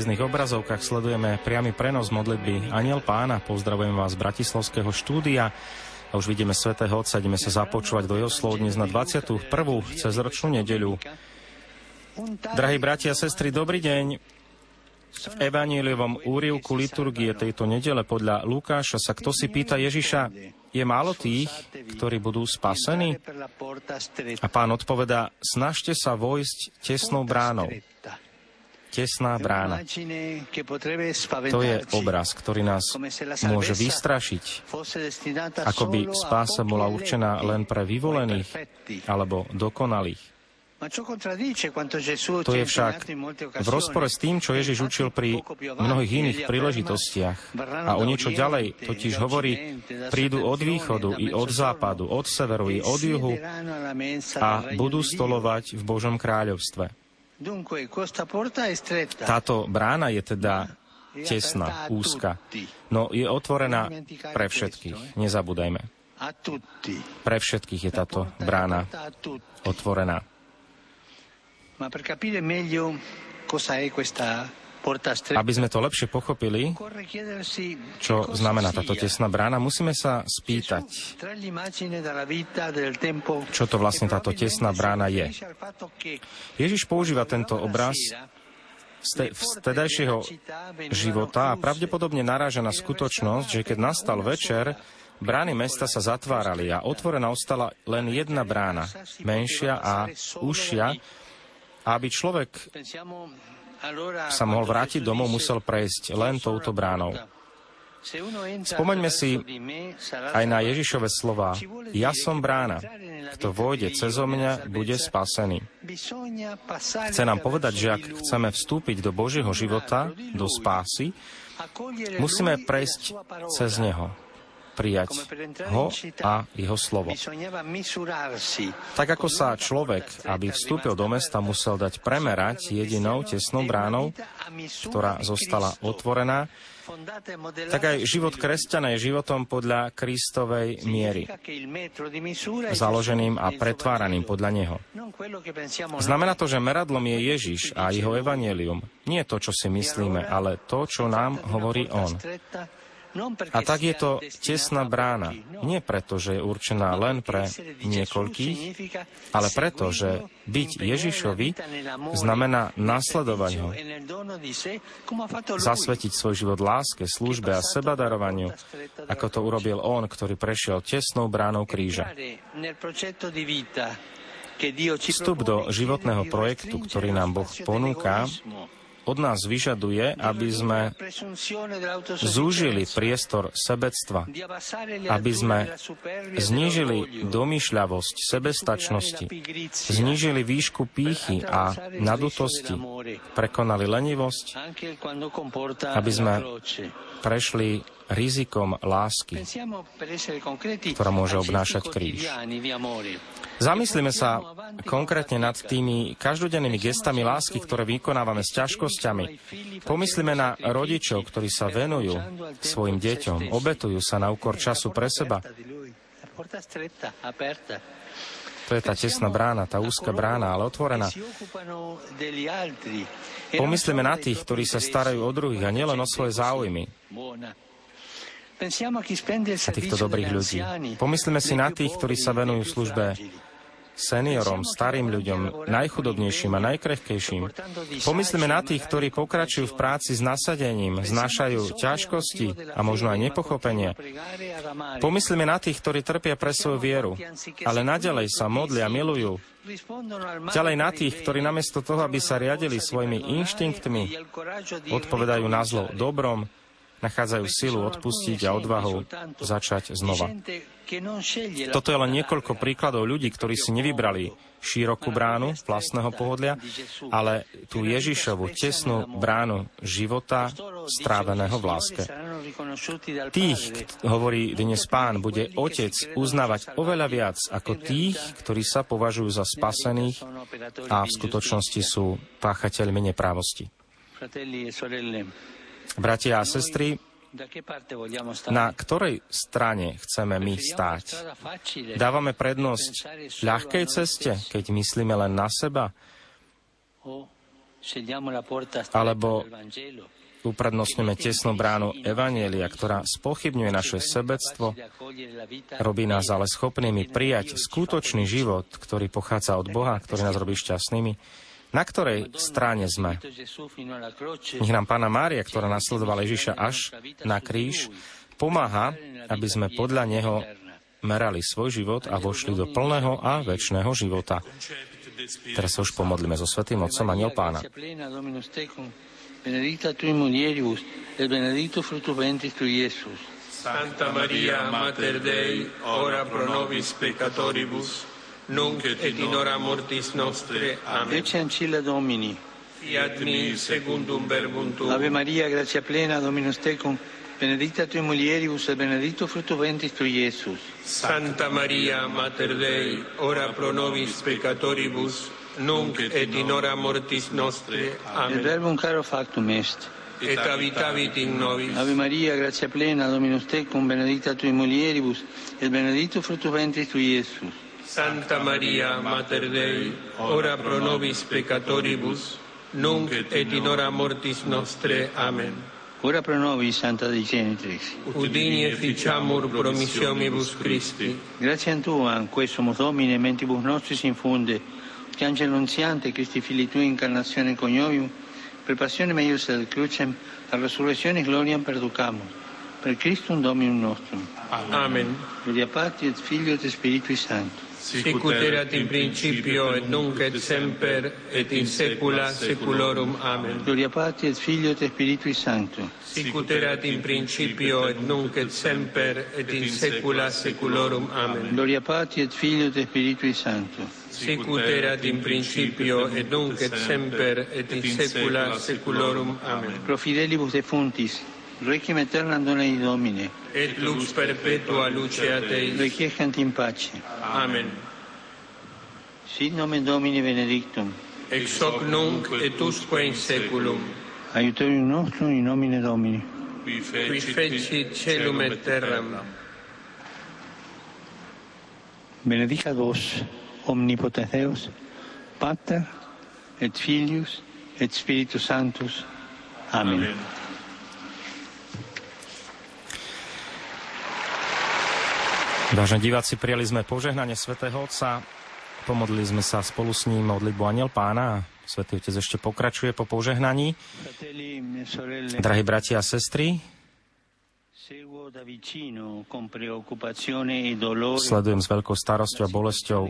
televíznych obrazovkách sledujeme priamy prenos modlitby Aniel Pána. Pozdravujem vás z Bratislavského štúdia. A už vidíme svätého Otca, ideme sa započúvať do jeho slov dnes na 21. cez ročnú nedeľu. Drahí bratia a sestry, dobrý deň. V evaníliovom úrivku liturgie tejto nedele podľa Lukáša sa kto si pýta Ježiša, je málo tých, ktorí budú spasení? A pán odpovedá, snažte sa vojsť tesnou bránou tesná brána. To je obraz, ktorý nás môže vystrašiť, ako by spása bola určená len pre vyvolených alebo dokonalých. To je však v rozpore s tým, čo Ježiš učil pri mnohých iných príležitostiach. A o niečo ďalej totiž hovorí, prídu od východu i od západu, od severu i od juhu a budú stolovať v Božom kráľovstve. Táto brána je teda tesná, úzka, no je otvorená pre všetkých. Nezabúdajme. Pre všetkých je táto brána otvorená. Ma per capire meglio cosa è questa aby sme to lepšie pochopili, čo znamená táto tesná brána, musíme sa spýtať, čo to vlastne táto tesná brána je. Ježiš používa tento obraz z vtedajšieho života a pravdepodobne naráža na skutočnosť, že keď nastal večer, brány mesta sa zatvárali a otvorená ostala len jedna brána, menšia a užšia, aby človek sa mohol vrátiť domov, musel prejsť len touto bránou. Spomeňme si aj na Ježišove slova. Ja som brána. Kto vojde cez mňa, bude spasený. Chce nám povedať, že ak chceme vstúpiť do Božieho života, do spásy, musíme prejsť cez Neho prijať ho a jeho slovo. Tak ako sa človek, aby vstúpil do mesta, musel dať premerať jedinou tesnou bránou, ktorá zostala otvorená, tak aj život kresťana je životom podľa Kristovej miery, založeným a pretváraným podľa Neho. Znamená to, že meradlom je Ježiš a jeho evanielium. Nie to, čo si myslíme, ale to, čo nám hovorí On. A tak je to tesná brána. Nie preto, že je určená len pre niekoľkých, ale preto, že byť Ježišovi znamená nasledovať ho, zasvetiť svoj život láske, službe a sebadarovaniu, ako to urobil on, ktorý prešiel tesnou bránou kríža. Vstup do životného projektu, ktorý nám Boh ponúka, od nás vyžaduje, aby sme zúžili priestor sebectva, aby sme znížili domýšľavosť sebestačnosti, znížili výšku pýchy a nadutosti, prekonali lenivosť, aby sme prešli rizikom lásky, ktorá môže obnášať kríž. Zamyslíme sa konkrétne nad tými každodennými gestami lásky, ktoré vykonávame s ťažkosťami. Pomyslíme na rodičov, ktorí sa venujú svojim deťom, obetujú sa na úkor času pre seba. To je tá tesná brána, tá úzka brána, ale otvorená. Pomyslíme na tých, ktorí sa starajú o druhých a nielen o svoje záujmy týchto dobrých ľudí. Pomyslíme si na tých, ktorí sa venujú službe seniorom, starým ľuďom, najchudobnejším a najkrehkejším. Pomyslíme na tých, ktorí pokračujú v práci s nasadením, znášajú ťažkosti a možno aj nepochopenie. Pomyslíme na tých, ktorí trpia pre svoju vieru, ale nadalej sa modlia, milujú. Ďalej na tých, ktorí namiesto toho, aby sa riadili svojimi inštinktmi, odpovedajú na zlo dobrom, nachádzajú silu odpustiť a odvahu začať znova. Toto je len niekoľko príkladov ľudí, ktorí si nevybrali širokú bránu vlastného pohodlia, ale tú Ježišovu tesnú bránu života stráveného v láske. Tých, hovorí dnes pán, bude Otec uznávať oveľa viac ako tých, ktorí sa považujú za spasených a v skutočnosti sú páchateľmi neprávosti. Bratia a sestry, na ktorej strane chceme my stáť? Dávame prednosť ľahkej ceste, keď myslíme len na seba? alebo uprednostňujeme tesnú bránu Evanielia, ktorá spochybňuje naše sebectvo, robí nás ale schopnými prijať skutočný život, ktorý pochádza od Boha, ktorý nás robí šťastnými, na ktorej strane sme. Nech nám Pána Mária, ktorá nasledovala Ježiša až na kríž, pomáha, aby sme podľa Neho merali svoj život a vošli do plného a väčšného života. Teraz sa už pomodlíme so Svetým Otcom a Pána. benedicta tui mulieribus, et benedictus fructus ventris tui, Iesus. Santa Maria, Mater Dei, ora pro nobis peccatoribus, nunc et in hora mortis nostre. Amen. Ecce ancilla Domini. Fiat mi secundum verbum tuum. Ave Maria, gratia plena, Dominus tecum, benedicta tui mulieribus, et benedictus fructus ventris tui, Iesus. Santa Maria, Mater Dei, ora pro nobis peccatoribus, nunc et in hora mortis nostre. Amen. Il verbum caro factum est. Et habitavit in nobis. Ave Maria, gratia plena, Dominus tecum, benedicta tui mulieribus, et benedictus fructus ventris tui, Iesus. Santa Maria, Mater Dei, ora pro nobis peccatoribus, nunc et in hora mortis nostre. Amen. Ora pro nobis, Santa Dei Genitrix. Udini e ficiamur promissionibus Christi. Grazie a Tua, questo Domine, mentibus nostris infunde, che angelo nunziante, Cristi fili Tui, incarnazione coniovium, per passione meius del crucem, a resurrezione gloriam perducamus. Per Christum Dominum nostrum. Amen. Gloria Patri et Filio et Spiritui Sancto sic ut erat in principio et nunc et semper et in saecula saeculorum amen. Gloria patri et filio et spiritui sancto sic ut erat in principio et nunc et semper et in saecula saeculorum amen. Gloria patri et filio et spiritui sancto sic ut erat in principio et nunc et semper et in saecula saeculorum amen. Pro fidelibus defunctis. Requiem aeternam dona ei Domine, Et lux perpetua luceat eis. requiescant in pace. Amen. Sit nomen Domini benedictum, Ex hoc nunc et usque in saeculum. aiutorium nostrum in nomine Domini. Qui feci celum et terram. Benedicat vos, omnipotens Deus, Pater et Filius et Spiritus Sanctus. Amen. Amen. Vážení diváci, prijali sme požehnanie svätého Otca, pomodlili sme sa spolu s ním modlitbu Aniel Pána a Svetý Otec ešte pokračuje po požehnaní. Drahí bratia a sestry, sledujem s veľkou starosťou a bolesťou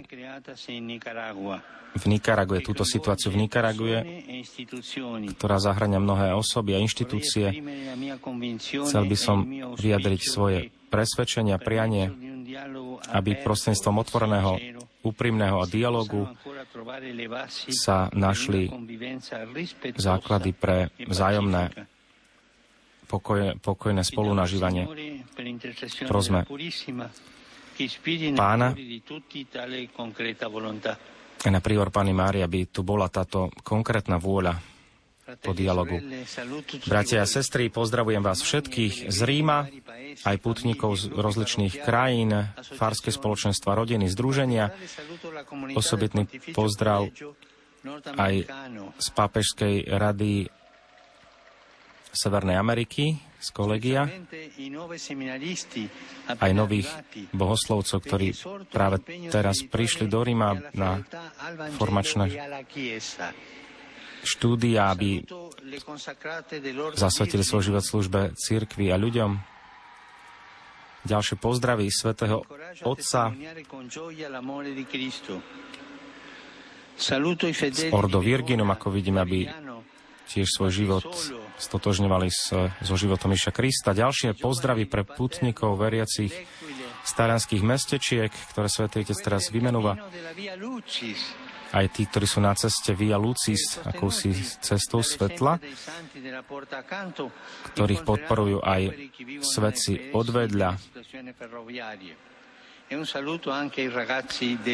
v Nikarague, túto situáciu v Nikarague, ktorá zahrania mnohé osoby a inštitúcie. Chcel by som vyjadriť svoje presvedčenia, prianie, aby prostredníctvom otvoreného, úprimného dialogu sa našli základy pre vzájomné pokojné, pokojné spolunažívanie. Prosme pána na prior Pani Mária by tu bola táto konkrétna vôľa po dialogu. Bratia a sestry, pozdravujem vás všetkých z Ríma, aj putníkov z rozličných krajín, farské spoločenstva, rodiny, združenia. Osobitný pozdrav aj z Pápežskej rady Severnej Ameriky, z kolegia, aj nových bohoslovcov, ktorí práve teraz prišli do Ríma na formačné štúdia, aby zasvetili svoj život službe církvi a ľuďom. Ďalšie pozdravy svätého Otca z Ordo Virginum, ako vidíme, aby tiež svoj život stotožňovali so životom Iša Krista. Ďalšie pozdravy pre putníkov veriacich z talianských mestečiek, ktoré Svetý Otec teraz vymenúva aj tí, ktorí sú na ceste Via Lucis, akousi cestou svetla, ktorých podporujú aj svetci odvedľa.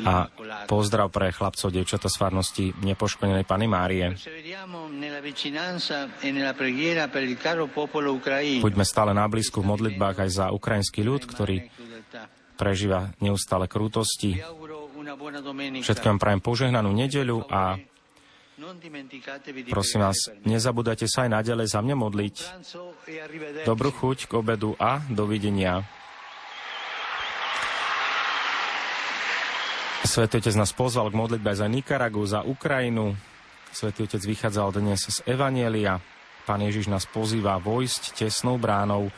A pozdrav pre chlapcov, devčata z farnosti nepoškodenej Pany Márie. Buďme stále na blízku v modlitbách aj za ukrajinský ľud, ktorý prežíva neustále krútosti. Všetkým prajem požehnanú nedeľu a Prosím vás, nezabúdajte sa aj naďalej za mňa modliť. Dobrú chuť k obedu a dovidenia. Svetý Otec nás pozval k modlitbe za Nikaragu, za Ukrajinu. Svetý Otec vychádzal dnes z Evanielia. Pán Ježiš nás pozýva vojsť tesnou bránou.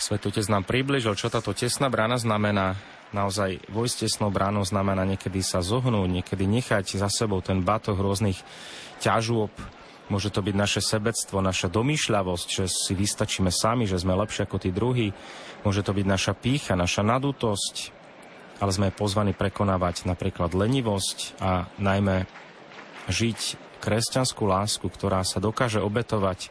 Svetý Otec nám približil, čo táto tesná brána znamená. Naozaj vojsť tesnou bránou znamená niekedy sa zohnúť, niekedy nechať za sebou ten batoh rôznych ťažôb. Môže to byť naše sebectvo, naša domýšľavosť, že si vystačíme sami, že sme lepšie ako tí druhí. Môže to byť naša pícha, naša nadutosť, ale sme pozvaní prekonávať napríklad lenivosť a najmä žiť kresťanskú lásku, ktorá sa dokáže obetovať.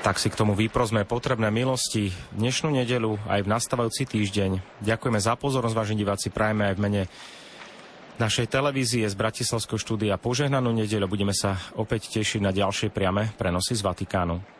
Tak si k tomu výprosme potrebné milosti dnešnú nedelu aj v nastávajúci týždeň. Ďakujeme za pozornosť, vážení diváci, prajeme aj v mene našej televízie z Bratislavského štúdia požehnanú nedeľu. Budeme sa opäť tešiť na ďalšie priame prenosy z Vatikánu.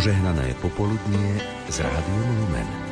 Požehnané popoludnie z Rádiom Lumen.